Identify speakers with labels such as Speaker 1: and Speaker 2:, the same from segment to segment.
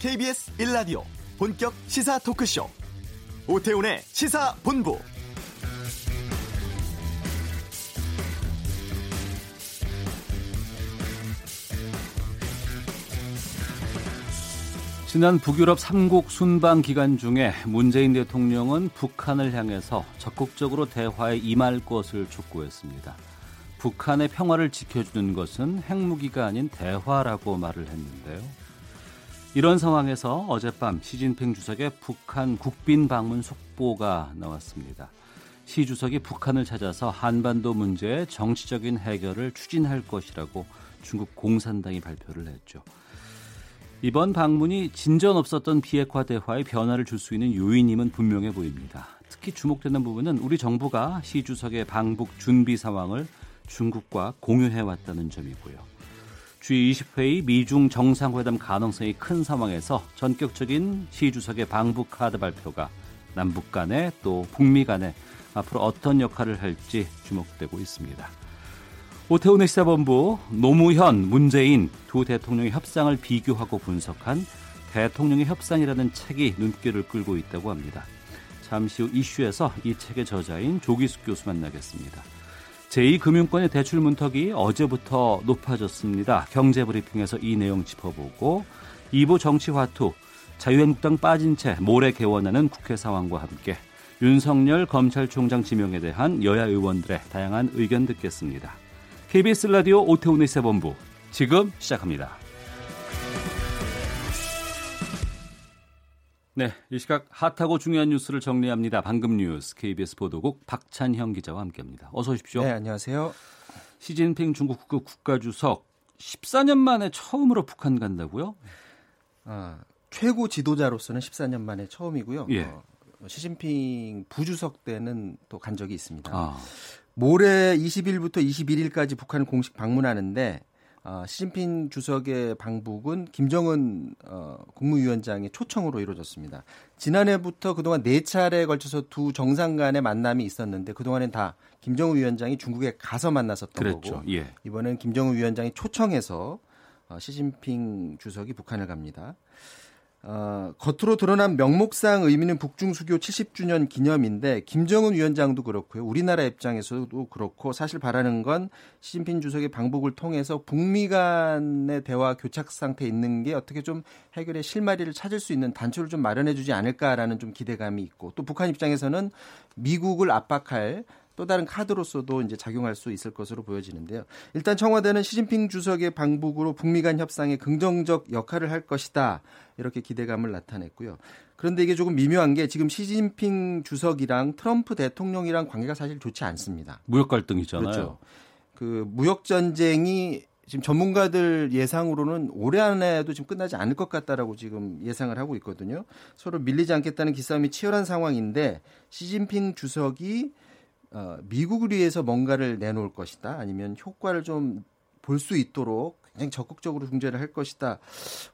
Speaker 1: KBS 1라디오 본격 시사 토크쇼 오태훈의 시사본부
Speaker 2: 지난 북유럽 3국 순방 기간 중에 문재인 대통령은 북한을 향해서 적극적으로 대화에 임할 것을 촉구했습니다. 북한의 평화를 지켜주는 것은 핵무기가 아닌 대화라고 말을 했는데요. 이런 상황에서 어젯밤 시진핑 주석의 북한 국빈 방문 속보가 나왔습니다. 시 주석이 북한을 찾아서 한반도 문제의 정치적인 해결을 추진할 것이라고 중국 공산당이 발표를 했죠. 이번 방문이 진전 없었던 비핵화 대화에 변화를 줄 수 있는 요인임은 분명해 보입니다. 특히 주목되는 부분은 우리 정부가 시 주석의 방북 준비 상황을 중국과 공유해 왔다는 점이고요. G20회의 미중 정상회담 가능성이 큰 상황에서 전격적인 시 주석의 방북 카드 발표가 남북 간에 또 북미 간에 앞으로 어떤 역할을 할지 주목되고 있습니다. 오태훈의 시사본부 노무현, 문재인 두 대통령의 협상을 비교하고 분석한 대통령의 협상이라는 책이 눈길을 끌고 있다고 합니다. 잠시 후 이슈에서 이 책의 저자인 조기숙 교수 만나겠습니다. 제2금융권의 대출 문턱이 어제부터 높아졌습니다. 경제브리핑에서 이 내용 짚어보고 2부 정치화투 자유한국당 빠진 채 모레 개원하는 국회 상황과 함께 윤석열 검찰총장 지명에 대한 여야 의원들의 다양한 의견 듣겠습니다. KBS 라디오 오태훈의 세본부 지금 시작합니다. 네, 이 시각 핫하고 중요한 뉴스를 정리합니다. 방금 뉴스 KBS 보도국 박찬형 기자와 함께합니다. 어서 오십시오.
Speaker 3: 네, 안녕하세요.
Speaker 2: 시진핑 중국 국가주석 14년 만에 처음으로 북한 간다고요?
Speaker 3: 아, 최고 지도자로서는 14년 만에 처음이고요.
Speaker 2: 예.
Speaker 3: 어, 시진핑 부주석 때는 또 간 적이 있습니다.
Speaker 2: 아,
Speaker 3: 모레 20일부터 21일까지 북한을 공식 방문하는데 어, 시진핑 주석의 방북은 김정은 어, 국무위원장의 초청으로 이루어졌습니다. 지난해부터 그동안 네 차례에 걸쳐서 두 정상 간의 만남이 있었는데 그동안엔 다 김정은 위원장이 중국에 가서 만났었던
Speaker 2: 그랬죠.
Speaker 3: 거고
Speaker 2: 예.
Speaker 3: 이번엔 김정은 위원장이 초청해서 어, 시진핑 주석이 북한을 갑니다. 어, 겉으로 드러난 명목상 의미는 북중 수교 70주년 기념인데 김정은 위원장도 그렇고요. 우리나라 입장에서도 그렇고 사실 바라는 건 시진핑 주석의 방북을 통해서 북미 간의 대화 교착 상태에 있는 게 어떻게 좀 해결의 실마리를 찾을 수 있는 단초를 좀 마련해 주지 않을까라는 좀 기대감이 있고 또 북한 입장에서는 미국을 압박할 또 다른 카드로서도 이제 작용할 수 있을 것으로 보여지는데요. 일단 청와대는 시진핑 주석의 방북으로 북미 간 협상에 긍정적 역할을 할 것이다. 이렇게 기대감을 나타냈고요. 그런데 이게 조금 미묘한 게 지금 시진핑 주석이랑 트럼프 대통령이랑 관계가 사실 좋지 않습니다.
Speaker 2: 무역 갈등이잖아요.
Speaker 3: 그렇죠. 그 무역 전쟁이 지금 전문가들 예상으로는 올해 안에도 지금 끝나지 않을 것 같다라고 지금 예상을 하고 있거든요. 서로 밀리지 않겠다는 기싸움이 치열한 상황인데 시진핑 주석이 어, 미국을 위해서 뭔가를 내놓을 것이다. 아니면 효과를 좀 볼 수 있도록 굉장히 적극적으로 중재를 할 것이다.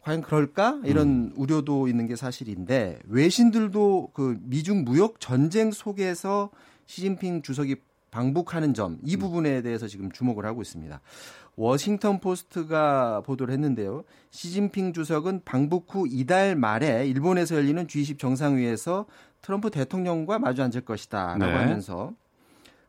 Speaker 3: 과연 그럴까? 이런
Speaker 2: 음.
Speaker 3: 우려도 있는 게 사실인데 외신들도 그 미중 무역 전쟁 속에서 시진핑 주석이 방북하는 점 이 부분에 대해서 지금 주목을 하고 있습니다. 워싱턴 포스트가 보도를 했는데요. 시진핑 주석은 방북 후 이달 말에 일본에서 열리는 G20 정상회의에서 트럼프 대통령과 마주 앉을 것이다라고
Speaker 2: 네.
Speaker 3: 하면서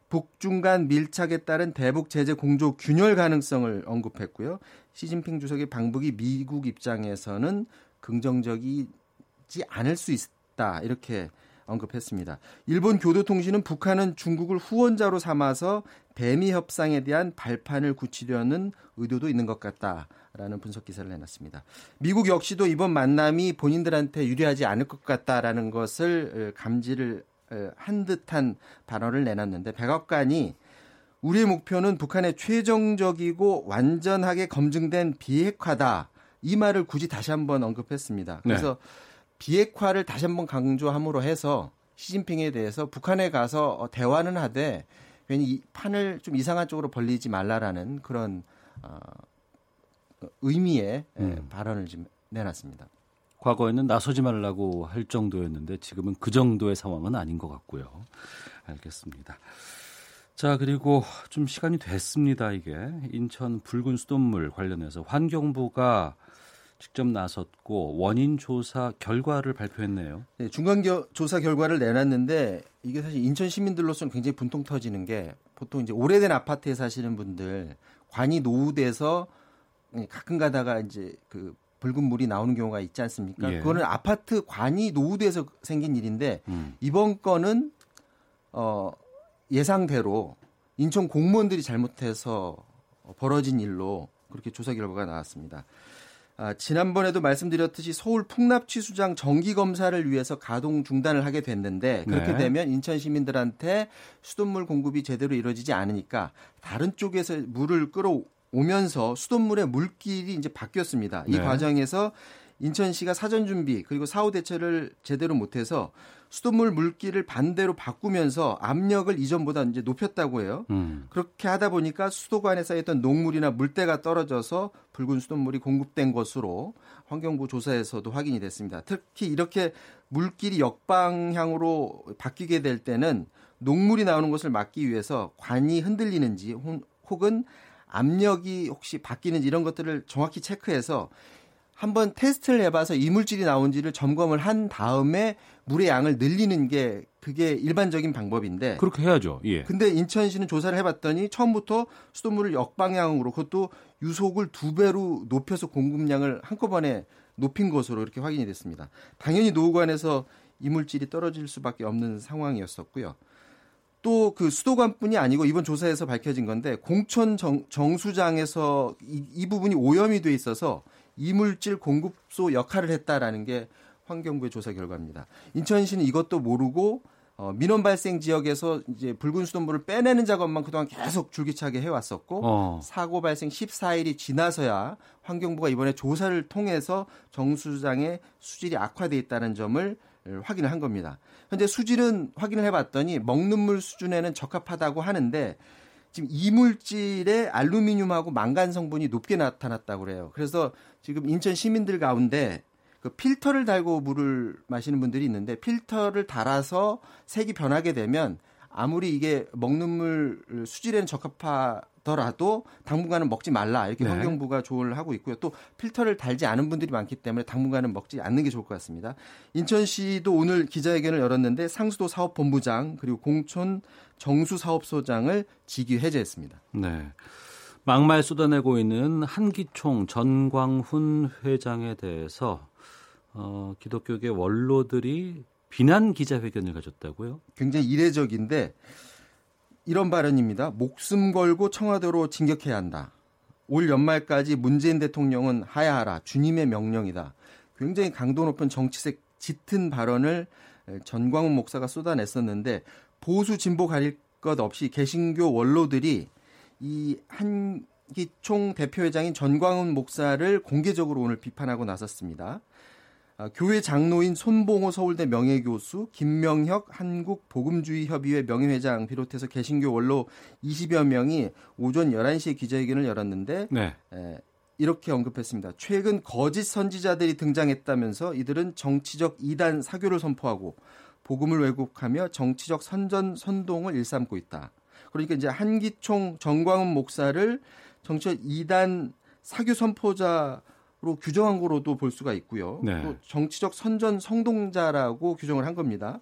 Speaker 3: 북중 간 밀착에 따른 대북 제재 공조 균열 가능성을 언급했고요. 시진핑 주석의 방북이 미국 입장에서는 긍정적이지 않을 수 있다 이렇게 언급했습니다. 일본 교도통신은 북한은 중국을 후원자로 삼아서 대미 협상에 대한 발판을 굳히려는 의도도 있는 것 같다라는 분석 기사를 내놨습니다. 미국 역시도 이번 만남이 본인들한테 유리하지 않을 것 같다라는 것을 감지를 한 듯한 발언을 내놨는데 백악관이 우리의 목표는 북한의 최종적이고 완전하게 검증된 비핵화다. 이 말을 굳이 다시 한번 언급했습니다. 그래서 비핵화를 다시 한번 강조함으로 해서 시진핑에 대해서 북한에 가서 어, 대화는 하되 괜히 이 판을 좀 이상한 쪽으로 벌리지 말라라는 그런 어, 의미의 예,
Speaker 2: 음.
Speaker 3: 발언을 지금 내놨습니다.
Speaker 2: 과거에는 나서지 말라고 할 정도였는데 지금은 그 정도의 상황은 아닌 것 같고요. 알겠습니다. 자, 그리고 좀 시간이 됐습니다, 이게. 인천 붉은 수돗물 관련해서 환경부가 직접 나섰고 원인 조사 결과를 발표했네요.
Speaker 3: 네, 중간 조사 결과를 내놨는데 이게 사실 인천 시민들로서는 굉장히 분통 터지는 게 보통 이제 오래된 아파트에 사시는 분들 관이 노후돼서 가끔 가다가 이제 그 붉은 물이 나오는 경우가 있지 않습니까? 예. 그거는 아파트 관이 노후돼서 생긴 일인데 음. 이번 건은 어 예상대로 인천 공무원들이 잘못해서 벌어진 일로 그렇게 조사 결과가 나왔습니다. 아, 지난번에도 말씀드렸듯이 서울 풍납취수장 정기 검사를 위해서 가동 중단을 하게 됐는데 그렇게 네. 되면 인천 시민들한테 수돗물 공급이 제대로 이루어지지 않으니까 다른 쪽에서 물을 끌어 오면서 수돗물의 물길이 이제 바뀌었습니다. 이 네. 과정에서 인천시가 사전 준비 그리고 사후 대처를 제대로 못해서 수돗물 물기를 반대로 바꾸면서 압력을 이전보다 이제 높였다고 해요. 음. 그렇게 하다 보니까 수도관에 쌓였던 녹물이나 물때가 떨어져서 붉은 수돗물이 공급된 것으로 환경부 조사에서도 확인이 됐습니다. 특히 이렇게 물길이 역방향으로 바뀌게 될 때는 녹물이 나오는 것을 막기 위해서 관이 흔들리는지 혹은 압력이 혹시 바뀌는지 이런 것들을 정확히 체크해서 한번 테스트를 해봐서 이물질이 나온지를 점검을 한 다음에 물의 양을 늘리는 게 그게 일반적인 방법인데
Speaker 2: 그렇게 해야죠. 예.
Speaker 3: 근데 인천시는 조사를 해봤더니 처음부터 수돗물을 역방향으로 그것도 유속을 두 배로 높여서 공급량을 한꺼번에 높인 것으로 이렇게 확인이 됐습니다. 당연히 노후관에서 이물질이 떨어질 수밖에 없는 상황이었었고요. 또 그 수도관뿐이 아니고 이번 조사에서 밝혀진 건데 공천 정, 정수장에서 이, 이 부분이 오염이 돼 있어서 이물질 공급소 역할을 했다라는 게 환경부의 조사 결과입니다. 인천시는 이것도 모르고 어, 민원 발생 지역에서 이제 붉은 수돗물을 빼내는 작업만 그동안 계속 줄기차게 해왔었고 어. 사고 발생 14일이 지나서야 환경부가 이번에 조사를 통해서 정수장의 수질이 악화돼 있다는 점을 확인을 한 겁니다. 현재 수질은 확인을 해봤더니 먹는 물 수준에는 적합하다고 하는데 지금 이물질의 알루미늄하고 망간 성분이 높게 나타났다고 그래요. 그래서 지금 인천 시민들 가운데 그 필터를 달고 물을 마시는 분들이 있는데 필터를 달아서 색이 변하게 되면 아무리 이게 먹는 물 수질에는 적합하 더라도 당분간은 먹지 말라 이렇게 네. 환경부가 조언을 하고 있고요. 또 필터를 달지 않은 분들이 많기 때문에 당분간은 먹지 않는 게 좋을 것 같습니다. 인천시도 오늘 기자회견을 열었는데 상수도 사업본부장 그리고 공촌 정수사업소장을 직위 해제했습니다.
Speaker 2: 네. 막말 쏟아내고 있는 한기총 전광훈 회장에 대해서 어, 기독교계 원로들이 비난 기자회견을 가졌다고요?
Speaker 3: 굉장히 이례적인데 이런 발언입니다. 목숨 걸고 청와대로 진격해야 한다. 올 연말까지 문재인 대통령은 하야하라. 주님의 명령이다. 굉장히 강도 높은 정치색 짙은 발언을 전광훈 목사가 쏟아냈었는데 보수 진보 가릴 것 없이 개신교 원로들이 이 한기총 대표회장인 전광훈 목사를 공개적으로 오늘 비판하고 나섰습니다. 아, 교회 장로인 손봉호 서울대 명예교수, 김명혁 한국복음주의협의회 명예회장 비롯해서 개신교 원로 20여 명이 오전 11시에 기자회견을 열었는데 네. 에, 이렇게 언급했습니다. 최근 거짓 선지자들이 등장했다면서 이들은 정치적 이단 사교를 선포하고 복음을 왜곡하며 정치적 선전 선동을 일삼고 있다. 그러니까 이제 한기총 정광훈 목사를 정치적 이단 사교 선포자 로 규정한 거로도 볼 수가 있고요. 네. 또 정치적 선전 성동자라고 규정을 한 겁니다.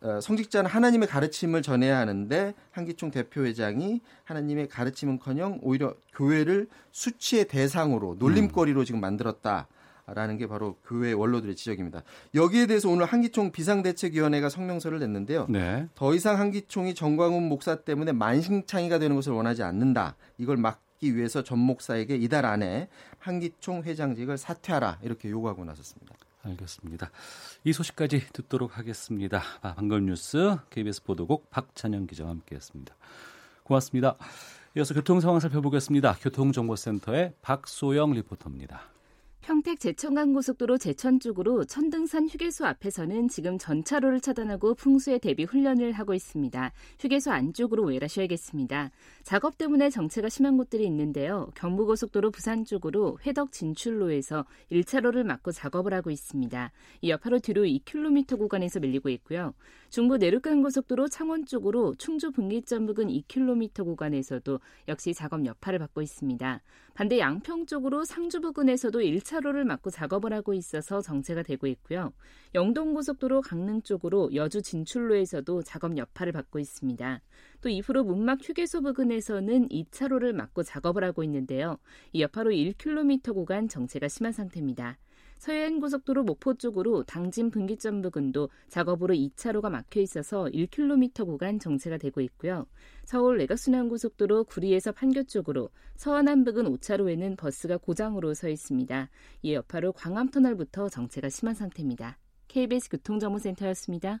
Speaker 3: 어, 성직자는 하나님의 가르침을 전해야 하는데 한기총 대표회장이 하나님의 가르침은커녕 오히려 교회를 수치의 대상으로 놀림거리로 지금 만들었다. 라는 게 바로 교회 원로들의 지적입니다. 여기에 대해서 오늘 한기총 비상대책위원회가 성명서를 냈는데요. 네. 더 이상 한기총이 정광훈 목사 때문에 만신창이가 되는 것을 원하지 않는다. 이걸 막막 기 위해서 전 목사에게 이달 안에 한기총 회장직을 사퇴하라 이렇게 요구하고 나섰습니다.
Speaker 2: 알겠습니다. 이 소식까지 듣도록 하겠습니다. 아, 방금 뉴스 KBS 보도국 박찬영 기자와 함께했습니다. 고맙습니다. 이어서 교통 상황 살펴보겠습니다. 교통정보센터의 박소영 리포터입니다.
Speaker 4: 평택 제천간 고속도로 제천 쪽으로 천등산 휴게소 앞에서는 지금 전차로를 차단하고 풍수에 대비 훈련을 하고 있습니다. 휴게소 안쪽으로 우회하셔야겠습니다. 작업 때문에 정체가 심한 곳들이 있는데요. 경부고속도로 부산 쪽으로 회덕 진출로에서 1차로를 막고 작업을 하고 있습니다. 이 여파로 뒤로 2km 구간에서 밀리고 있고요. 중부 내륙간 고속도로 창원 쪽으로 충주 분기점 부근 2km 구간에서도 역시 작업 여파를 받고 있습니다. 반대 양평 쪽으로 상주 부근에서도 1차로를 1차로를 막고 작업을 하고 있어서 정체가 되고 있고요. 영동고속도로 강릉 쪽으로 여주 진출로에서도 작업 여파를 받고 있습니다. 또 이후로 문막 휴게소 부근에서는 2차로를 막고 작업을 하고 있는데요. 이 여파로 1km 구간 정체가 심한 상태입니다. 서해안 고속도로 목포 쪽으로 당진 분기점 부근도 작업으로 2차로가 막혀 있어서 1km 구간 정체가 되고 있고요. 서울 내각순환고속도로 구리에서 판교 쪽으로 서안안 부근 5차로에는 버스가 고장으로 서 있습니다. 이 여파로 광암터널부터 정체가 심한 상태입니다. KBS 교통정보센터였습니다.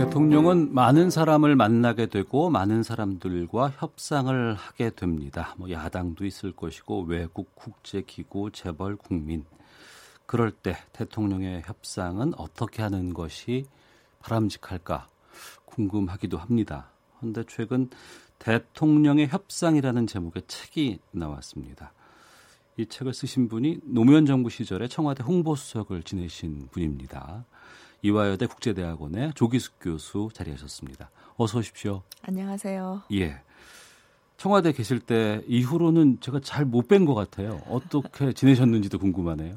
Speaker 2: 대통령은 많은 사람을 만나게 되고 많은 사람들과 협상을 하게 됩니다. 뭐 야당도 있을 것이고 외국 국제기구 재벌 국민 그럴 때 대통령의 협상은 어떻게 하는 것이 바람직할까 궁금하기도 합니다. 그런데 최근 대통령의 협상이라는 제목의 책이 나왔습니다. 이 책을 쓰신 분이 노무현 정부 시절에 청와대 홍보수석을 지내신 분입니다. 이화여대 국제대학원의 조기숙 교수 자리하셨습니다. 어서 오십시오.
Speaker 5: 안녕하세요.
Speaker 2: 예. 청와대 계실 때 이후로는 제가 잘 못 뵌 것 같아요. 어떻게 지내셨는지도 궁금하네요.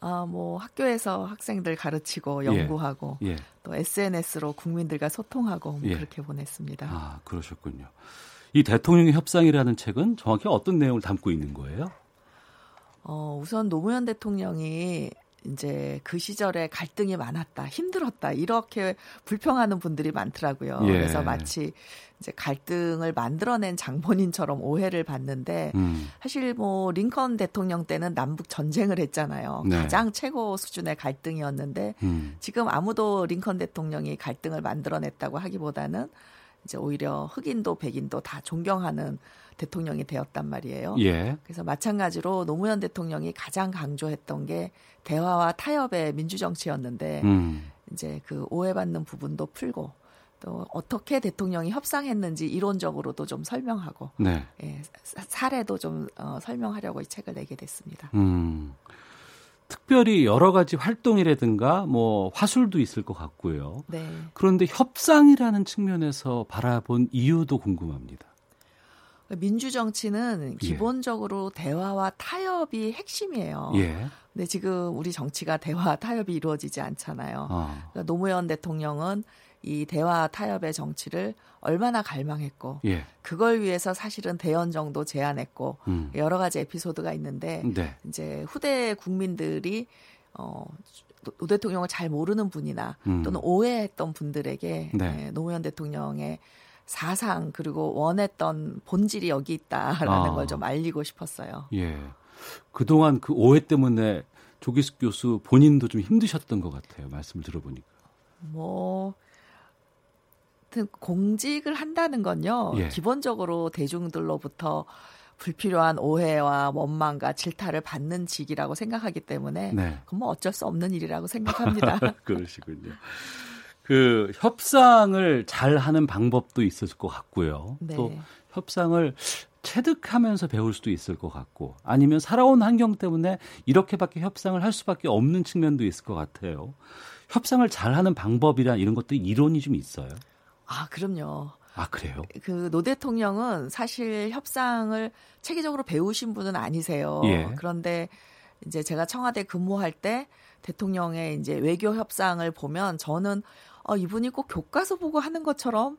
Speaker 5: 아, 뭐 학교에서 학생들 가르치고 연구하고 예. 예. 또 SNS로 국민들과 소통하고 뭐 예. 그렇게 보냈습니다.
Speaker 2: 아, 그러셨군요. 이 대통령의 협상이라는 책은 정확히 어떤 내용을 담고 있는 거예요?
Speaker 5: 어, 우선 노무현 대통령이 이제 그 시절에 갈등이 많았다, 힘들었다 이렇게 불평하는 분들이 많더라고요. 예. 그래서 마치 이제 갈등을 만들어낸 장본인처럼 오해를 받는데 음. 사실 뭐 링컨 대통령 때는 남북 전쟁을 했잖아요. 네. 가장 최고 수준의 갈등이었는데 음. 지금 아무도 링컨 대통령이 갈등을 만들어냈다고 하기보다는 이제 오히려 흑인도 백인도 다 존경하는 대통령이 되었단 말이에요. 예. 그래서 마찬가지로 노무현 대통령이 가장 강조했던 게 대화와 타협의 민주정치였는데 음. 이제 그 오해받는 부분도 풀고 또 어떻게 대통령이 협상했는지 이론적으로도 좀 설명하고 네. 예, 사례도 좀 어, 설명하려고 이 책을 내게 됐습니다. 음.
Speaker 2: 특별히 여러 가지 활동이라든가 뭐 화술도 있을 것 같고요. 네. 그런데 협상이라는 측면에서 바라본 이유도 궁금합니다.
Speaker 5: 민주 정치는 예. 기본적으로 예. 대화와 타협이 핵심이에요. 예. 근데 지금 우리 정치가 대화 타협이 이루어지지 않잖아요. 어. 그러니까 노무현 대통령은 이 대화 타협의 정치를 얼마나 갈망했고 예. 그걸 위해서 사실은 대연정도 제안했고 음. 여러 가지 에피소드가 있는데 네. 이제 후대 국민들이 어 노 대통령을 잘 모르는 분이나 음. 또는 오해했던 분들에게 네. 예, 노무현 대통령의 사상 그리고 원했던 본질이 여기 있다라는 아. 걸좀 알리고 싶었어요.
Speaker 2: 예. 그동안 그 오해 때문에 조기숙 교수 본인도 좀 힘드셨던 것 같아요. 말씀을 들어보니까.
Speaker 5: 뭐 공직을 한다는 건요. 예. 기본적으로 대중들로부터 불필요한 오해와 원망과 질타를 받는 직이라고 생각하기 때문에 네. 그건 뭐 어쩔 수 없는 일이라고 생각합니다.
Speaker 2: 그러시군요. 그 협상을 잘 하는 방법도 있을 것 같고요. 네. 또 협상을 체득하면서 배울 수도 있을 것 같고 아니면 살아온 환경 때문에 이렇게밖에 협상을 할 수밖에 없는 측면도 있을 것 같아요. 협상을 잘 하는 방법이나 이런 것도 이론이 좀 있어요.
Speaker 5: 아, 그럼요.
Speaker 2: 아, 그래요?
Speaker 5: 그 노 대통령은 사실 협상을 체계적으로 배우신 분은 아니세요. 예. 그런데 이제 제가 청와대 근무할 때 대통령의 이제 외교 협상을 보면 저는 어, 이분이 꼭 교과서 보고 하는 것처럼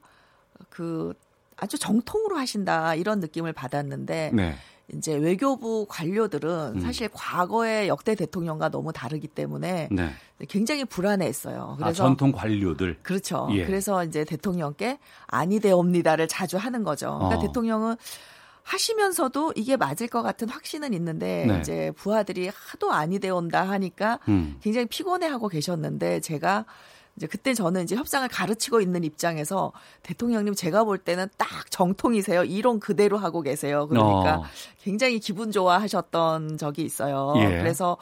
Speaker 5: 그 아주 정통으로 하신다 이런 느낌을 받았는데 네. 이제 외교부 관료들은 음. 사실 과거의 역대 대통령과 너무 다르기 때문에 네. 굉장히 불안해했어요.
Speaker 2: 아, 그래서 아, 전통 관료들
Speaker 5: 그렇죠. 예. 그래서 이제 대통령께 아니되옵니다를 자주 하는 거죠. 그러니까 어. 대통령은 하시면서도 이게 맞을 것 같은 확신은 있는데 네. 이제 부하들이 하도 아니되온다 하니까 음. 굉장히 피곤해하고 계셨는데 제가 이제 그때 저는 이제 협상을 가르치고 있는 입장에서 대통령님 제가 볼 때는 딱 정통이세요. 이론 그대로 하고 계세요. 그러니까 어. 굉장히 기분 좋아하셨던 적이 있어요. 예. 그래서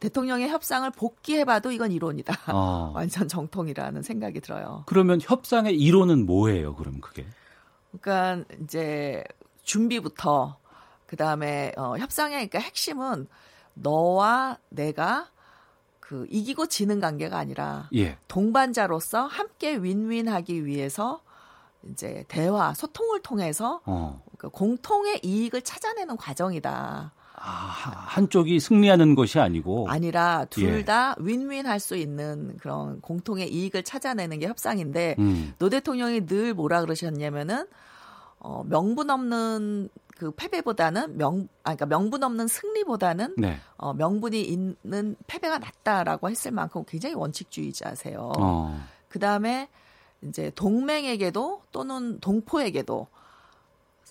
Speaker 5: 대통령의 협상을 복귀해봐도 이건 이론이다. 어. 완전 정통이라는 생각이 들어요.
Speaker 2: 그러면 협상의 이론은 뭐예요? 그럼 그게?
Speaker 5: 그러니까 이제 준비부터 그 다음에 어, 협상의 그러니까 핵심은 너와 내가 그 이기고 지는 관계가 아니라 예. 동반자로서 함께 윈윈하기 위해서 이제 대화 소통을 통해서 어. 그 공통의 이익을 찾아내는 과정이다.
Speaker 2: 아, 한쪽이 승리하는 것이 아니고
Speaker 5: 아니라 둘다 예. 윈윈할 수 있는 그런 공통의 이익을 찾아내는 게 협상인데 음. 노 대통령이 늘 뭐라 그러셨냐면은 어, 명분 없는 그 패배보다는 명, 아, 그러니까 명분 없는 승리보다는 네. 어, 명분이 있는 패배가 낫다라고 했을 만큼 굉장히 원칙주의자세요. 어. 그 다음에 이제 동맹에게도 또는 동포에게도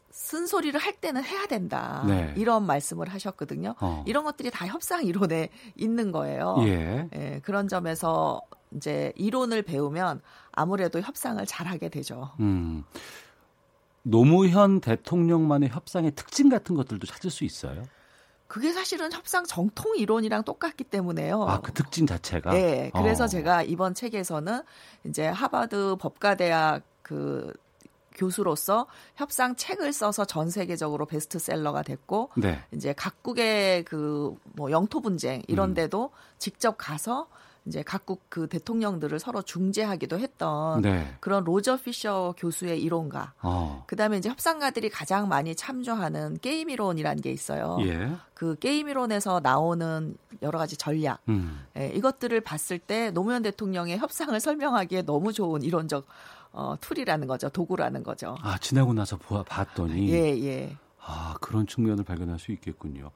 Speaker 5: 쓴소리를 할 때는 해야 된다. 네. 이런 말씀을 하셨거든요. 어. 이런 것들이 다 협상 이론에 있는 거예요. 예. 예. 그런 점에서 이제 이론을 배우면 아무래도 협상을 잘하게 되죠. 음.
Speaker 2: 노무현 대통령만의 협상의 특징 같은 것들도 찾을 수 있어요?
Speaker 5: 그게 사실은 협상 정통 이론이랑 똑같기 때문에요.
Speaker 2: 아, 그 특징 자체가?
Speaker 5: 네. 그래서 어. 제가 이번 책에서는 이제 하버드 법과대학 그 교수로서 협상 책을 써서 전 세계적으로 베스트셀러가 됐고 네. 이제 각국의 그 뭐 영토 분쟁 이런 음. 데도 음. 직접 가서 이제 각국 그 대통령들을 서로 중재하기도 했던 네. 그런 로저 피셔 교수의 이론가. 어. 그다음에 이제 협상가들이 가장 많이 참조하는 게임 이론이라는 게 있어요. 예. 그 게임 이론에서 나오는 여러 가지 전략. 음. 예, 이것들을 봤을 때 노무현 대통령의 협상을 설명하기에 너무 좋은 이론적 어, 툴이라는 거죠. 도구라는 거죠.
Speaker 2: 아, 지나고 나서 보아, 봤더니
Speaker 5: 예, 예.
Speaker 2: 아, 그런 측면을 발견할 수 있겠군요.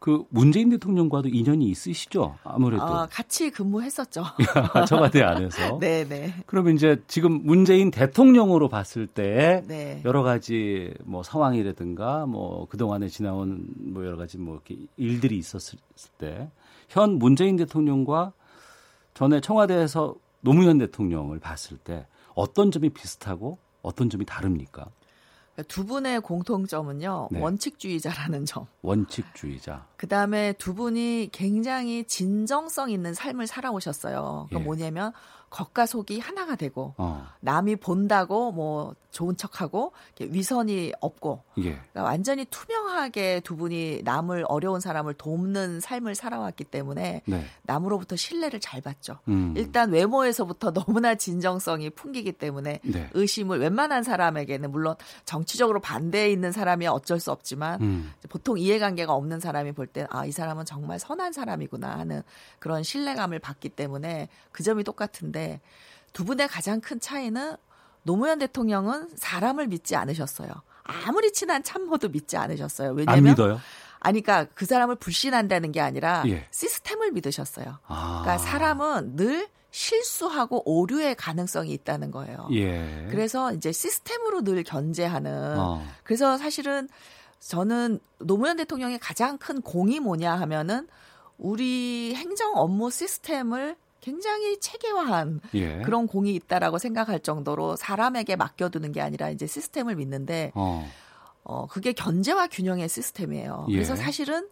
Speaker 2: 그 문재인 대통령과도 인연이 있으시죠? 아무래도 아,
Speaker 5: 같이 근무했었죠.
Speaker 2: 청와대 안에서.
Speaker 5: 네, 네.
Speaker 2: 그러면 이제 지금 문재인 대통령으로 봤을 때 네. 여러 가지 뭐 상황이라든가 뭐 그동안에 지나온 뭐 여러 가지 뭐 이렇게 일들이 있었을 때 현 문재인 대통령과 전에 청와대에서 노무현 대통령을 봤을 때 어떤 점이 비슷하고 어떤 점이 다릅니까?
Speaker 5: 두 분의 공통점은요 네. 원칙주의자라는 점.
Speaker 2: 원칙주의자.
Speaker 5: 그 다음에 두 분이 굉장히 진정성 있는 삶을 살아오셨어요. 그 예. 뭐냐면 겉과 속이 하나가 되고 어. 남이 본다고 뭐 좋은 척하고 위선이 없고 예. 그러니까 완전히 투명하게 두 분이 남을 어려운 사람을 돕는 삶을 살아왔기 때문에 네. 남으로부터 신뢰를 잘 받죠. 음. 일단 외모에서부터 너무나 진정성이 풍기기 때문에 네. 의심을 웬만한 사람에게는 물론 정치적으로 반대에 있는 사람이 어쩔 수 없지만 음. 보통 이해관계가 없는 사람이 볼 때 아 이 사람은 정말 선한 사람이구나 하는 그런 신뢰감을 받기 때문에 그 점이 똑같은데 있는데 두 분의 가장 큰 차이는 노무현 대통령은 사람을 믿지 않으셨어요. 아무리 친한 참모도 믿지 않으셨어요.
Speaker 2: 믿어요?
Speaker 5: 아니, 그러니까 그 사람을 불신한다는 게 아니라 예. 시스템을 믿으셨어요. 아. 그러니까 사람은 늘 실수하고 오류의 가능성이 있다는 거예요. 예. 그래서 이제 시스템으로 늘 견제하는. 어. 그래서 사실은 저는 노무현 대통령의 가장 큰 공이 뭐냐 하면은 우리 행정 업무 시스템을 굉장히 체계화한 예. 그런 공이 있다라고 생각할 정도로 사람에게 맡겨두는 게 아니라 이제 시스템을 믿는데 어, 어 그게 견제와 균형의 시스템이에요. 예. 그래서 사실은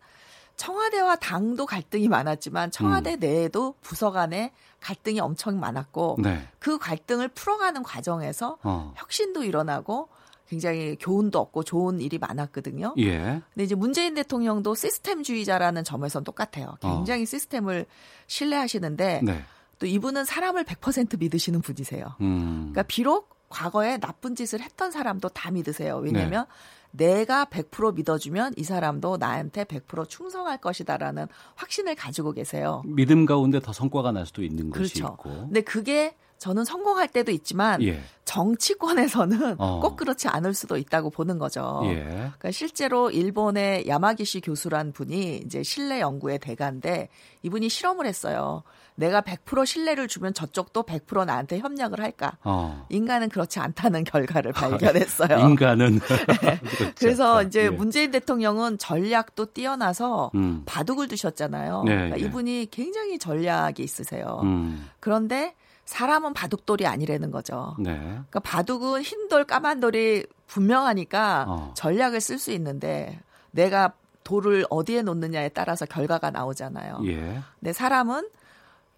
Speaker 5: 청와대와 당도 갈등이 많았지만 청와대 음. 내에도 부서 간에 갈등이 엄청 많았고 네. 그 갈등을 풀어가는 과정에서 어. 혁신도 일어나고 굉장히 교훈도 얻고 좋은 일이 많았거든요. 예. 근데 이제 문재인 대통령도 시스템주의자라는 점에선 똑같아요. 굉장히 어. 시스템을 신뢰하시는데 네. 또 이분은 사람을 100% 믿으시는 분이세요. 음. 그러니까 비록 과거에 나쁜 짓을 했던 사람도 다 믿으세요. 왜냐하면 네. 내가 100% 믿어주면 이 사람도 나한테 100% 충성할 것이다라는 확신을 가지고 계세요.
Speaker 2: 믿음 가운데 더 성과가 날 수도 있는 그렇죠. 것이 있고.
Speaker 5: 근데 그게 저는 성공할 때도 있지만 예. 정치권에서는 어. 꼭 그렇지 않을 수도 있다고 보는 거죠. 예. 그러니까 실제로 일본의 야마기시 교수란 분이 이제 신뢰 연구의 대가인데 이분이 실험을 했어요. 내가 100% 신뢰를 주면 저쪽도 100% 나한테 협력을 할까? 어. 인간은 그렇지 않다는 결과를 발견했어요.
Speaker 2: 인간은
Speaker 5: 네. 그래서 이제 예. 문재인 대통령은 전략도 뛰어나서 음. 바둑을 두셨잖아요. 네, 그러니까 예. 이분이 굉장히 전략이 있으세요. 음. 그런데 사람은 바둑돌이 아니라는 거죠. 네. 그러니까 바둑은 흰돌 까만 돌이 분명하니까 어. 전략을 쓸 수 있는데 내가 돌을 어디에 놓느냐에 따라서 결과가 나오잖아요. 예. 근데 사람은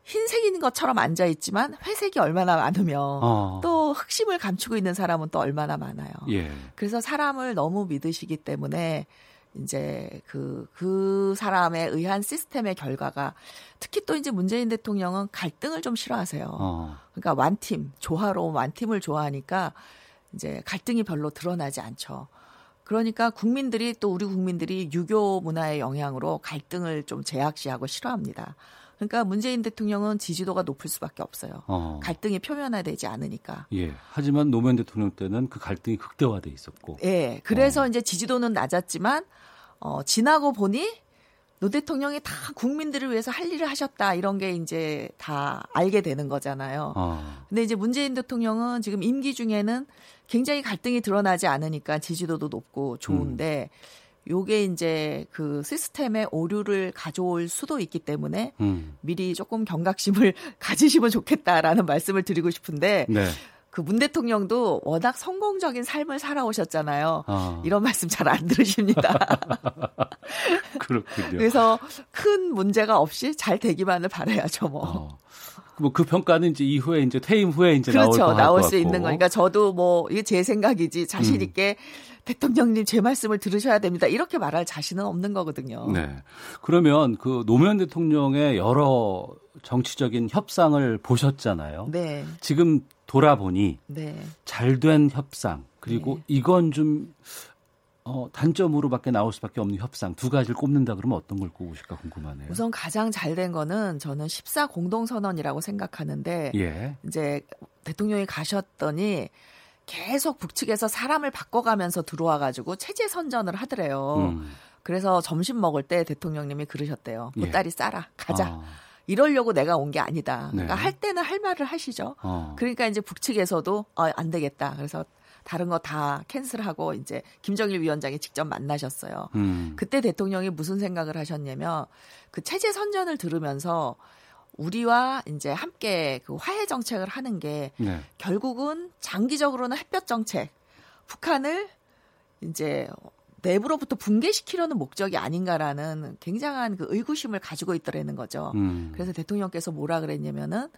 Speaker 5: 흰색인 것처럼 앉아 있지만 회색이 얼마나 많으며 어. 또 흑심을 감추고 있는 사람은 또 얼마나 많아요. 예. 그래서 사람을 너무 믿으시기 때문에 이제 그, 그 사람에 의한 시스템의 결과가 특히 또 이제 문재인 대통령은 갈등을 좀 싫어하세요. 어. 그러니까 완팀, 조화로운 완팀을 좋아하니까 이제 갈등이 별로 드러나지 않죠. 그러니까 국민들이 또 우리 국민들이 유교 문화의 영향으로 갈등을 좀 제약시하고 싫어합니다. 그러니까 문재인 대통령은 지지도가 높을 수밖에 없어요. 어. 갈등이 표면화되지 않으니까.
Speaker 2: 예. 하지만 노무현 대통령 때는 그 갈등이 극대화돼 있었고.
Speaker 5: 예. 그래서 어. 이제 지지도는 낮았지만 어 지나고 보니 노 대통령이 다 국민들을 위해서 할 일을 하셨다 이런 게 이제 다 알게 되는 거잖아요. 어. 근데 이제 문재인 대통령은 지금 임기 중에는 굉장히 갈등이 드러나지 않으니까 지지도도 높고 좋은데 음. 요게 이제 그 시스템의 오류를 가져올 수도 있기 때문에 음. 미리 조금 경각심을 가지시면 좋겠다라는 말씀을 드리고 싶은데 네. 그문 대통령도 워낙 성공적인 삶을 살아오셨잖아요. 어. 이런 말씀 잘 안 들으십니다.
Speaker 2: 그렇군요.
Speaker 5: 그래서 큰 문제가 없이 잘 되기만을 바라야죠, 뭐. 어.
Speaker 2: 뭐그 평가는 이제 이후에 이제 퇴임 후에 이제
Speaker 5: 그렇죠.
Speaker 2: 나올,
Speaker 5: 나올 수 있는 거니까 저도 뭐 이게 제 생각이지 자신 음. 있게 음. 대통령님 제 말씀을 들으셔야 됩니다. 이렇게 말할 자신은 없는 거거든요.
Speaker 2: 네. 그러면 그 노무현 대통령의 여러 정치적인 협상을 보셨잖아요. 네. 지금 돌아보니 네. 잘된 협상 그리고 네. 이건 좀 어, 단점으로밖에 나올 수밖에 없는 협상 두 가지를 꼽는다 그러면 어떤 걸 꼽으실까 궁금하네요.
Speaker 5: 우선 가장 잘 된 거는 저는 14 공동 선언이라고 생각하는데 예. 이제 대통령이 가셨더니 계속 북측에서 사람을 바꿔가면서 들어와 가지고 체제 선전을 하더래요. 음. 그래서 점심 먹을 때 대통령님이 그러셨대요. 보따리 예. 싸라 가자. 아. 이러려고 내가 온 게 아니다. 그러니까 네. 할 때는 할 말을 하시죠. 어. 그러니까 이제 북측에서도 어, 안 되겠다. 그래서 다른 거 다 캔슬하고 이제 김정일 위원장이 직접 만나셨어요. 음. 그때 대통령이 무슨 생각을 하셨냐면 그 체제 선전을 들으면서 우리와 이제 함께 그 화해 정책을 하는 게 네. 결국은 장기적으로는 햇볕 정책, 북한을 이제 내부로부터 붕괴시키려는 목적이 아닌가라는 굉장한 그 의구심을 가지고 있더라는 거죠. 음. 그래서 대통령께서 뭐라 그랬냐면은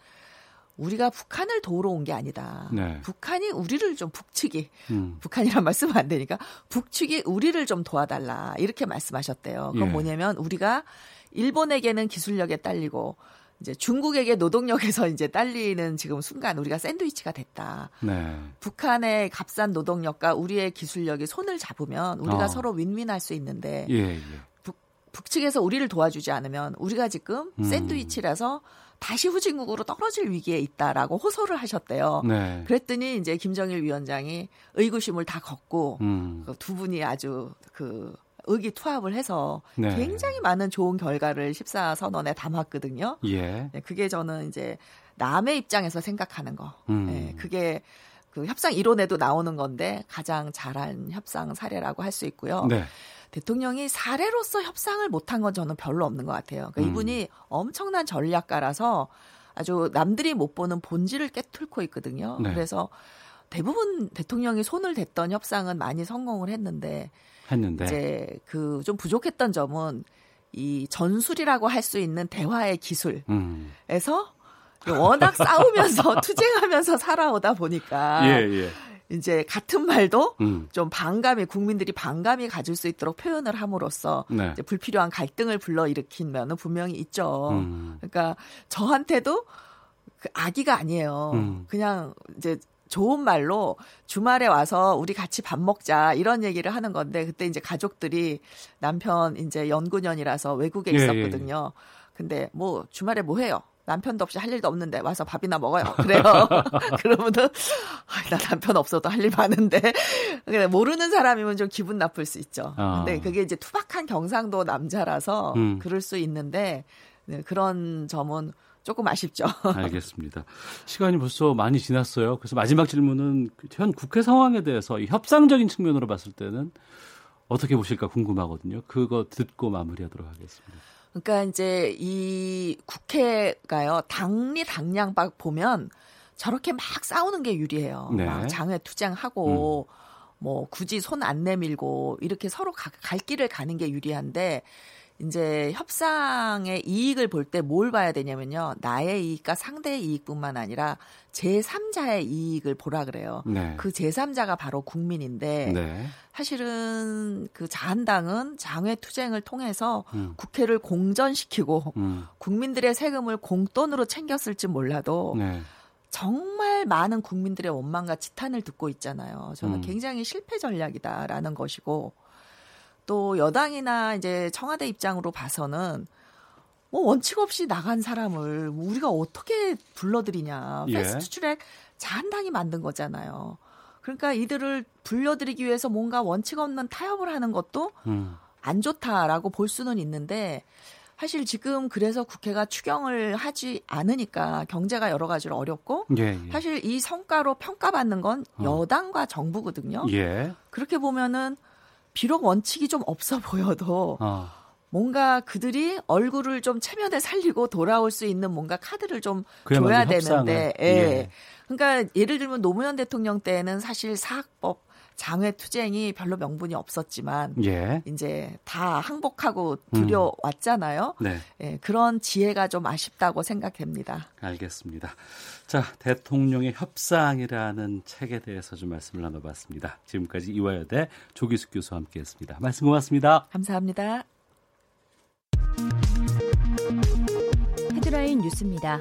Speaker 5: 우리가 북한을 도우러 온 게 아니다. 네. 북한이 우리를 좀 북측이 음. 북한이란 말씀은 안 되니까 북측이 우리를 좀 도와달라 이렇게 말씀하셨대요. 그건 예. 뭐냐면 우리가 일본에게는 기술력에 딸리고 이제 중국에게 노동력에서 이제 딸리는 지금 순간 우리가 샌드위치가 됐다. 네. 북한의 값싼 노동력과 우리의 기술력이 손을 잡으면 우리가 어. 서로 윈윈할 수 있는데 예, 예. 북, 북측에서 우리를 도와주지 않으면 우리가 지금 음. 샌드위치라서 다시 후진국으로 떨어질 위기에 있다라고 호소를 하셨대요. 네. 그랬더니 이제 김정일 위원장이 의구심을 다 걷고 음. 그 두 분이 아주 그 의기투합을 해서 네. 굉장히 많은 좋은 결과를 14 선언에 담았거든요. 예. 네, 그게 저는 이제 남의 입장에서 생각하는 거. 음. 네, 그게 그 협상 이론에도 나오는 건데 가장 잘한 협상 사례라고 할 수 있고요. 네. 대통령이 사례로서 협상을 못한 건 저는 별로 없는 것 같아요. 그러니까 음. 이분이 엄청난 전략가라서 아주 남들이 못 보는 본질을 깨뚫고 있거든요. 네. 그래서 대부분 대통령이 손을 댔던 협상은 많이 성공을 했는데
Speaker 2: 했는데
Speaker 5: 이제 그 좀 부족했던 점은 이 전술이라고 할 수 있는 대화의 기술에서 음. 워낙 싸우면서 투쟁하면서 살아오다 보니까 예, 예. 이제 같은 말도 음. 좀 반감이 국민들이 반감이 가질 수 있도록 표현을 함으로써 네. 불필요한 갈등을 불러일으킨 면은 분명히 있죠. 음. 그러니까 저한테도 그 아기가 아니에요. 음. 그냥 이제 좋은 말로 주말에 와서 우리 같이 밥 먹자 이런 얘기를 하는 건데 그때 이제 가족들이 남편 이제 연구년이라서 외국에 있었거든요. 예, 예. 예. 근데 뭐 주말에 뭐 해요? 남편도 없이 할 일도 없는데 와서 밥이나 먹어요. 그래요. 그러면은 아, 나 남편 없어도 할 일 많은데 모르는 사람이면 좀 기분 나쁠 수 있죠. 아. 근데 그게 이제 투박한 경상도 남자라서 음. 그럴 수 있는데 네, 그런 점은 조금 아쉽죠.
Speaker 2: 알겠습니다. 시간이 벌써 많이 지났어요. 그래서 마지막 질문은 현 국회 상황에 대해서 협상적인 측면으로 봤을 때는 어떻게 보실까 궁금하거든요. 그거 듣고 마무리하도록 하겠습니다.
Speaker 5: 그러니까 이제 이 국회가요 당리 당량 박 보면 저렇게 막 싸우는 게 유리해요. 네. 막 장외 투쟁하고 음. 뭐 굳이 손 안 내밀고 이렇게 서로 가, 갈 길을 가는 게 유리한데 이제 협상의 이익을 볼 때 뭘 봐야 되냐면요. 나의 이익과 상대의 이익뿐만 아니라 제3자의 이익을 보라 그래요. 네. 그 제3자가 바로 국민인데 네. 사실은 그 자한당은 장외 투쟁을 통해서 음. 국회를 공전시키고 음. 국민들의 세금을 공돈으로 챙겼을지 몰라도 네. 정말 많은 국민들의 원망과 지탄을 듣고 있잖아요. 저는 음. 굉장히 실패 전략이다라는 것이고 또 여당이나 이제 청와대 입장으로 봐서는 뭐 원칙 없이 나간 사람을 우리가 어떻게 불러들이냐. 예. 패스트 트랙 자한당이 만든 거잖아요. 그러니까 이들을 불려들이기 위해서 뭔가 원칙 없는 타협을 하는 것도 음. 안 좋다라고 볼 수는 있는데 사실 지금 그래서 국회가 추경을 하지 않으니까 경제가 여러 가지로 어렵고 예, 예. 사실 이 성과로 평가받는 건 어. 여당과 정부거든요. 예. 그렇게 보면은 비록 원칙이 좀 없어 보여도 어. 뭔가 그들이 얼굴을 좀 체면에 살리고 돌아올 수 있는 뭔가 카드를 좀 줘야 되는데, 예. 예. 그러니까 예를 들면 노무현 대통령 때는 사실 사학법 장외 투쟁이 별로 명분이 없었지만 예. 이제 다 항복하고 들여왔잖아요. 음. 네. 예, 그런 지혜가 좀 아쉽다고 생각됩니다.
Speaker 2: 알겠습니다. 자, 대통령의 협상이라는 책에 대해서 좀 말씀을 나눠봤습니다. 지금까지 이화여대 조기숙 교수와 함께했습니다. 말씀 고맙습니다.
Speaker 5: 감사합니다.
Speaker 6: 헤드라인 뉴스입니다.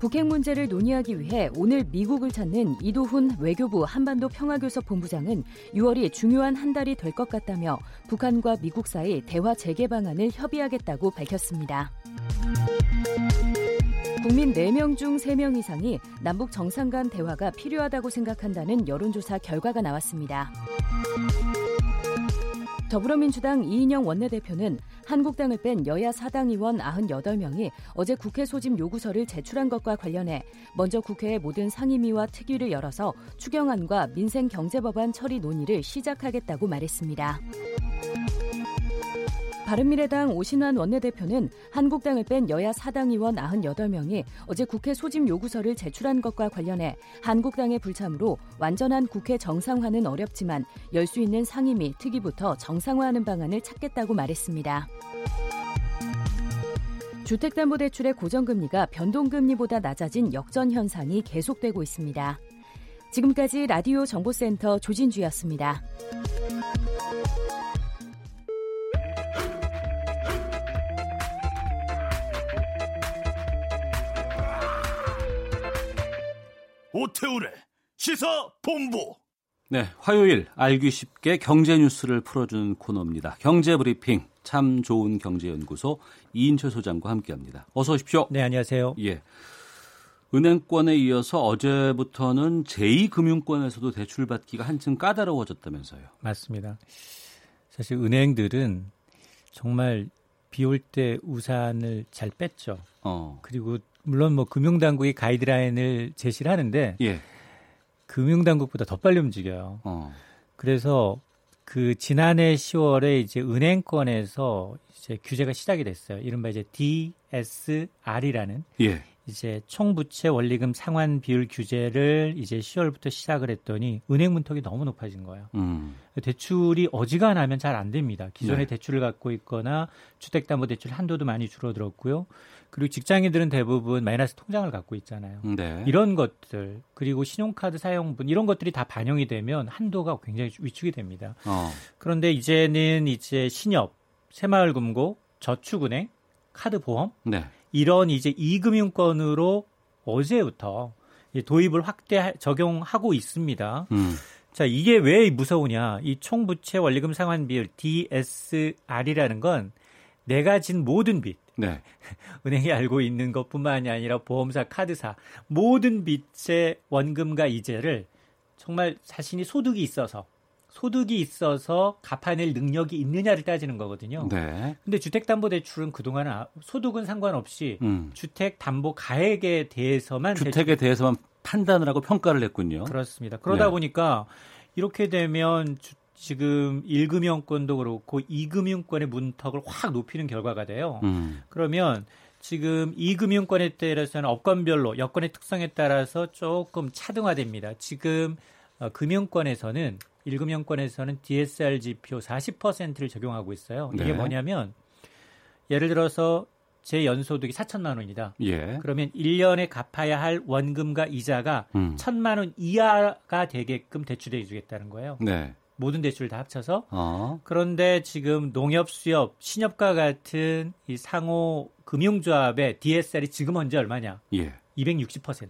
Speaker 6: 북핵 문제를 논의하기 위해 오늘 미국을 찾는 이도훈 외교부 한반도 평화교섭 본부장은 6월이 중요한 한 달이 될 것 같다며 북한과 미국 사이 대화 재개 방안을 협의하겠다고 밝혔습니다. 국민 4명 중 3명 이상이 남북 정상 간 대화가 필요하다고 생각한다는 여론조사 결과가 나왔습니다. 더불어민주당 이인영 원내대표는 한국당을 뺀 여야 사당 의원 98명이 어제 국회 소집 요구서를 제출한 것과 관련해 먼저 국회의 모든 상임위와 특위를 열어서 추경안과 민생 경제법안 처리 논의를 시작하겠다고 말했습니다. 바른미래당 오신환 원내대표는 한국당을 뺀 여야 사당 의원 98명이 어제 국회 소집 요구서를 제출한 것과 관련해 한국당의 불참으로 완전한 국회 정상화는 어렵지만 열 수 있는 상임위 특위부터 정상화하는 방안을 찾겠다고 말했습니다. 주택담보대출의 고정금리가 변동금리보다 낮아진 역전 현상이 계속되고 있습니다. 지금까지 라디오 정보센터 조진주였습니다.
Speaker 2: 오태우래 시사 본부. 네, 화요일 알기 쉽게 경제 뉴스를 풀어주는 코너입니다. 경제 브리핑 참 좋은 경제연구소 이인철 소장과 함께합니다. 어서 오십시오.
Speaker 7: 네, 안녕하세요.
Speaker 2: 예. 은행권에 이어서 어제부터는 제2금융권에서도 대출 받기가 한층 까다로워졌다면서요.
Speaker 7: 맞습니다. 사실 은행들은 정말 비 올 때 우산을 잘 뺐죠. 어. 그리고 물론 뭐 금융당국이 가이드라인을 제시를 하는데 예. 금융당국보다 더 빨리 움직여요. 어. 그래서 그 지난해 10월에 이제 은행권에서 이제 규제가 시작이 됐어요. 이른바 이제 DSR이라는 예. 이제 총부채 원리금 상환 비율 규제를 이제 10월부터 시작을 했더니 은행 문턱이 너무 높아진 거예요. 음. 대출이 어지간하면 잘 안 됩니다. 기존의 네. 대출을 갖고 있거나 주택담보대출 한도도 많이 줄어들었고요. 그리고 직장인들은 대부분 마이너스 통장을 갖고 있잖아요. 네. 이런 것들 그리고 신용카드 사용분 이런 것들이 다 반영이 되면 한도가 굉장히 위축이 됩니다. 어. 그런데 이제는 이제 신협, 새마을금고, 저축은행, 카드 보험 네. 이런 이제 이금융권으로 어제부터 도입을 확대 적용하고 있습니다. 음. 자, 이게 왜 무서우냐? 이 총부채 원리금 상환 비율 DSR이라는 건 내가 진 모든 빚, 네. 은행이 알고 있는 것뿐만이 아니라 보험사, 카드사 모든 빚의 원금과 이자를 정말 자신이 소득이 있어서 소득이 있어서 갚아낼 능력이 있느냐를 따지는 거거든요. 네. 근데 주택담보대출은 그동안 아, 소득은 상관없이 음. 주택담보 가액에 대해서만
Speaker 2: 주택에 대출... 대해서만 판단을 하고 평가를 했군요.
Speaker 7: 그렇습니다. 그러다 네. 보니까 이렇게 되면 주, 지금 1금융권도 그렇고 2금융권의 문턱을 확 높이는 결과가 돼요. 음. 그러면 지금 2금융권에 따라서는 업권별로 여건의 특성에 따라서 조금 차등화됩니다. 지금 어, 금융권에서는 1금융권에서는 DSR 지표 40%를 적용하고 있어요. 이게 네. 뭐냐면 예를 들어서 제 연소득이 4천만 원이다. 예. 그러면 1년에 갚아야 할 원금과 이자가 음. 1천만 원 이하가 되게끔 대출해 주겠다는 거예요. 네. 모든 대출을 다 합쳐서. 어. 그런데 지금 농협, 수협, 신협과 같은 이 상호 금융조합의 DSR이 지금 현재 얼마냐? 예. 260%.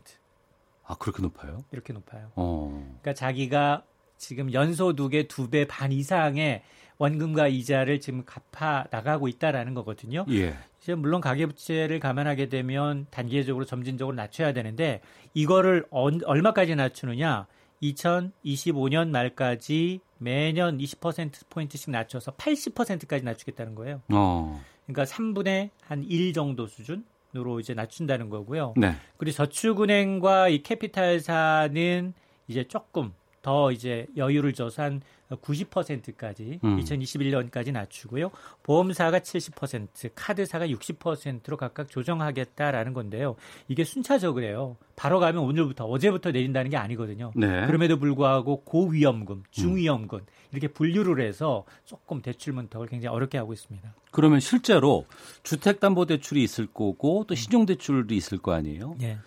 Speaker 2: 아, 그렇게 높아요?
Speaker 7: 이렇게 높아요. 어. 그러니까 자기가 지금 연소득의 두 배 반 이상의 원금과 이자를 지금 갚아 나가고 있다라는 거거든요. 예. 이제 물론 가계부채를 감안하게 되면 단계적으로 점진적으로 낮춰야 되는데 이거를 얼마까지 낮추느냐? 2025년 말까지 매년 20% 포인트씩 낮춰서 80%까지 낮추겠다는 거예요. 어. 그러니까 3분의 한 1 정도 수준으로 이제 낮춘다는 거고요. 네. 그리고 저축은행과 이 캐피탈사는 이제 조금 더 이제 여유를 줘서 한 90%까지 음. 2021년까지 낮추고요. 보험사가 70%, 카드사가 60%로 각각 조정하겠다라는 건데요. 이게 순차적이에요. 바로 가면 오늘부터 어제부터 내린다는 게 아니거든요. 네. 그럼에도 불구하고 고위험금, 중위험금 음. 이렇게 분류를 해서 조금 대출 문턱을 굉장히 어렵게 하고 있습니다.
Speaker 2: 그러면 실제로 주택담보대출이 있을 거고 또 신용대출도 있을 거 아니에요? 네.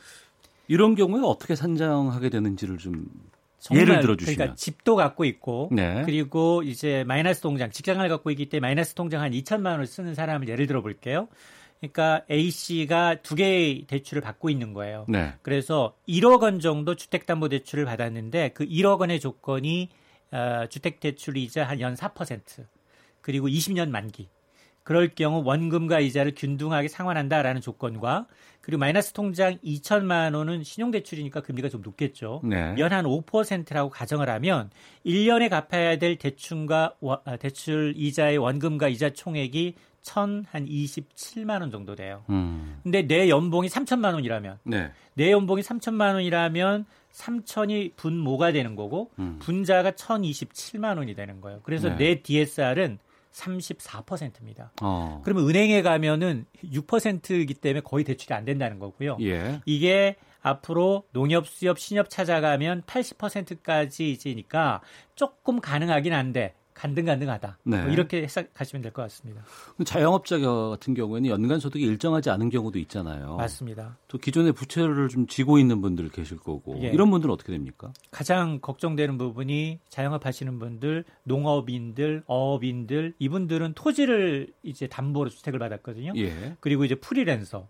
Speaker 2: 이런 경우에 어떻게 산정하게 되는지를 좀 예를 들어주시면
Speaker 7: 그러니까 집도 갖고 있고 네. 그리고 이제 마이너스 통장 직장을 갖고 있기 때문에 마이너스 통장 한 2천만 원을 쓰는 사람을 예를 들어 볼게요. 그러니까 A 씨가 두 개의 대출을 받고 있는 거예요. 네. 그래서 1억 원 정도 주택담보대출을 받았는데 그 1억 원의 조건이 어, 주택대출 이자 한 연 4% 그리고 20년 만기. 그럴 경우 원금과 이자를 균등하게 상환한다라는 조건과 그리고 마이너스 통장 2천만 원은 신용대출이니까 금리가 좀 높겠죠. 네. 연한 5%라고 가정을 하면 1년에 갚아야 될 대출과 아, 대출 이자의 원금과 이자 총액이 1,000한 27만 원 정도 돼요. 음. 근데 내 연봉이 3천만 원이라면 네. 내 연봉이 3천만 원이라면 3천이 분모가 되는 거고 음. 분자가 1,027만 원이 되는 거예요. 그래서 네. 내 DSR은 34%입니다. 어. 그러면 은행에 가면은 6%이기 때문에 거의 대출이 안 된다는 거고요. 예. 이게 앞으로 농협, 수협, 신협 찾아가면 80%까지 이제니까 조금 가능하긴 한데 간등간등하다. 뭐 네. 뭐 이렇게 해석하시면 될 것 같습니다.
Speaker 2: 자영업자 같은 경우에는 연간 소득이 일정하지 않은 경우도 있잖아요.
Speaker 7: 맞습니다.
Speaker 2: 또 기존의 부채를 좀 지고 있는 분들 계실 거고 예. 이런 분들은 어떻게 됩니까?
Speaker 7: 가장 걱정되는 부분이 자영업 하시는 분들, 농업인들, 어업인들 이분들은 토지를 이제 담보로 주택을 받았거든요. 예. 그리고 이제 프리랜서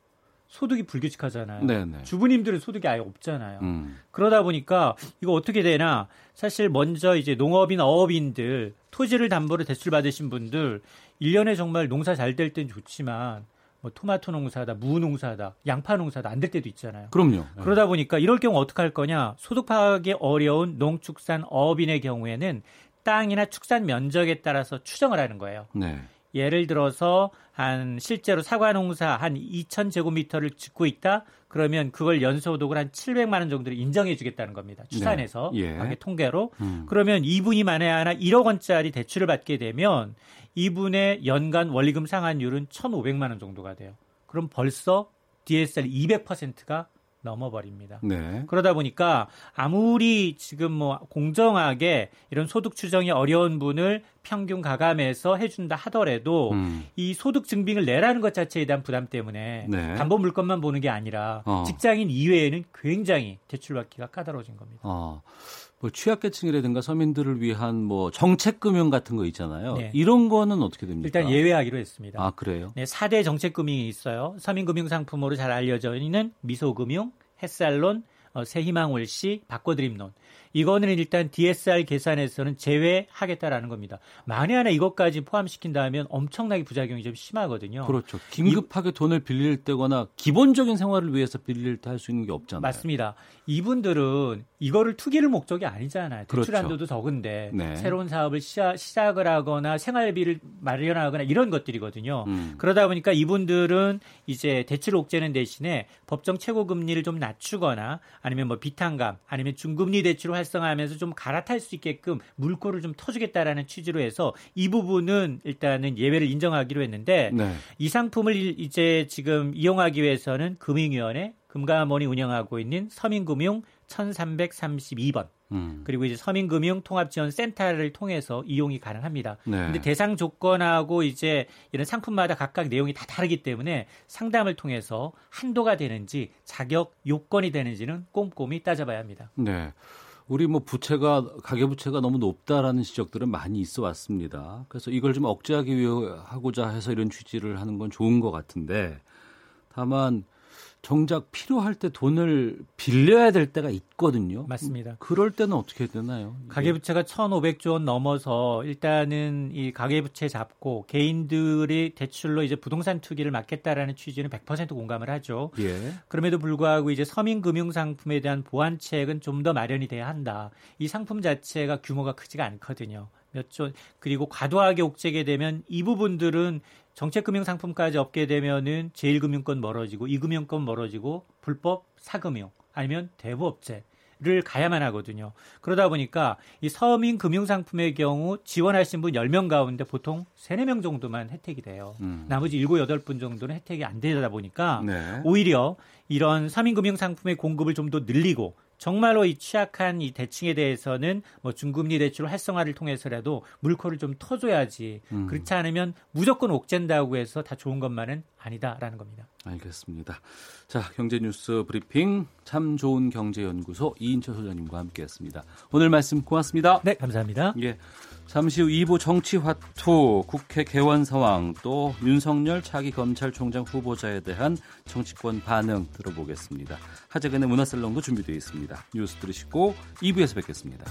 Speaker 7: 소득이 불규칙하잖아요. 네네. 주부님들은 소득이 아예 없잖아요. 음. 그러다 보니까 이거 어떻게 되나 사실 먼저 이제 농업인 어업인들 토지를 담보로 대출 받으신 분들 1년에 정말 농사 잘 될 땐 좋지만 뭐 토마토 농사다, 무 농사다, 양파 농사다 안 될 때도 있잖아요.
Speaker 2: 그럼요. 네.
Speaker 7: 그러다 보니까 이럴 경우 어떻게 할 거냐? 소득 파악이 어려운 농축산 어업인의 경우에는 땅이나 축산 면적에 따라서 추정을 하는 거예요. 네. 예를 들어서 한 실제로 사과 농사 한 2,000제곱미터를 짓고 있다. 그러면 그걸 연소득을 한 700만 원 정도를 인정해 주겠다는 겁니다. 추산해서 네. 예. 통계로. 음. 그러면 이분이 만에 하나 1억 원짜리 대출을 받게 되면 이분의 연간 원리금 상환율은 1,500만 원 정도가 돼요. 그럼 벌써 DSR 200%가 넘어버립니다. 네. 그러다 보니까 아무리 지금 뭐 공정하게 이런 소득 추정이 어려운 분을 평균 가감해서 해준다 하더라도 음. 이 소득 증빙을 내라는 것 자체에 대한 부담 때문에 네. 담보 물건만 보는 게 아니라 어. 직장인 이외에는 굉장히 대출받기가 까다로워진 겁니다. 어.
Speaker 2: 뭐 취약계층이라든가 서민들을 위한 뭐 정책금융 같은 거 있잖아요. 네. 이런 거는 어떻게 됩니까?
Speaker 7: 일단 예외하기로 했습니다.
Speaker 2: 아 그래요?
Speaker 7: 네, 4대 정책금융이 있어요. 서민금융 상품으로 잘 알려져 있는 미소금융, 햇살론, 어, 새희망올시, 바꿔드림론. 이거는 일단 DSR 계산에서는 제외하겠다라는 겁니다. 만에 하나 이것까지 포함시킨다면 엄청나게 부작용이 좀 심하거든요.
Speaker 2: 그렇죠. 긴급하게 이, 돈을 빌릴 때거나 기본적인 생활을 위해서 빌릴 때 할 수 있는 게 없잖아요.
Speaker 7: 맞습니다. 이분들은 이거를 투기를 목적이 아니잖아요. 대출 한도도 그렇죠. 적은데 네. 새로운 사업을 시작, 시작을 하거나 생활비를 마련하거나 이런 것들이거든요. 음. 그러다 보니까 이분들은 이제 대출 옥죄는 대신에 법정 최고 금리를 좀 낮추거나 아니면 뭐 비탄감 아니면 중금리 대출을 할 활성화하면서 좀 갈아탈 수 있게끔 물꼬를 좀 터주겠다라는 취지로 해서 이 부분은 일단은 예외를 인정하기로 했는데 네. 이 상품을 이제 지금 이용하기 위해서는 금융위원회 금감원이 운영하고 있는 서민금융 1332번 음. 그리고 이제 서민금융 통합지원센터를 통해서 이용이 가능합니다. 네. 근데 대상 조건하고 이제 이런 상품마다 각각 내용이 다 다르기 때문에 상담을 통해서 한도가 되는지 자격 요건이 되는지는 꼼꼼히 따져봐야 합니다.
Speaker 2: 네. 우리 뭐 부채가 가계 부채가 너무 높다라는 지적들은 많이 있어 왔습니다. 그래서 이걸 좀 억제하기 위해 하고자 해서 이런 취지를 하는 건 좋은 것 같은데 다만 정작 필요할 때 돈을 빌려야 될 때가 있거든요.
Speaker 7: 맞습니다.
Speaker 2: 그럴 때는 어떻게 되나요?
Speaker 7: 가계부채가 1,500조 원 넘어서 일단은 이 가계부채 잡고 개인들이 대출로 이제 부동산 투기를 막겠다라는 취지는 100% 공감을 하죠. 예. 그럼에도 불구하고 이제 서민금융상품에 대한 보완책은 좀 더 마련이 돼야 한다. 이 상품 자체가 규모가 크지가 않거든요. 몇 조, 그리고 과도하게 옥죄게 되면 이 부분들은 정책금융상품까지 얻게 되면은 제1금융권 멀어지고 2금융권 멀어지고 불법 사금융 아니면 대부업체 를 가야만 하거든요. 그러다 보니까 이 서민 금융 상품의 경우 지원하신 분 10명 가운데 보통 3, 4명 정도만 혜택이 돼요. 음. 나머지 7, 8분 정도는 혜택이 안 되다 보니까 네. 오히려 이런 서민 금융 상품의 공급을 좀 더 늘리고 정말로 이 취약한 이 대칭에 대해서는 뭐 중금리 대출 활성화를 통해서라도 물꼬를 좀 터줘야지. 음. 그렇지 않으면 무조건 옥죄다고 해서 다 좋은 것만은 아니다라는 겁니다.
Speaker 2: 알겠습니다. 자, 경제뉴스 브리핑 참 좋은 경제연구소 이인철 소장님과 함께했습니다. 오늘 말씀 고맙습니다.
Speaker 7: 네, 감사합니다.
Speaker 2: 예. 잠시 후 2부 정치화투 국회 개원 상황 또 윤석열 차기 검찰총장 후보자에 대한 정치권 반응 들어보겠습니다. 하재근의 문화살롱도 준비되어 있습니다. 뉴스 들으시고 2부에서 뵙겠습니다.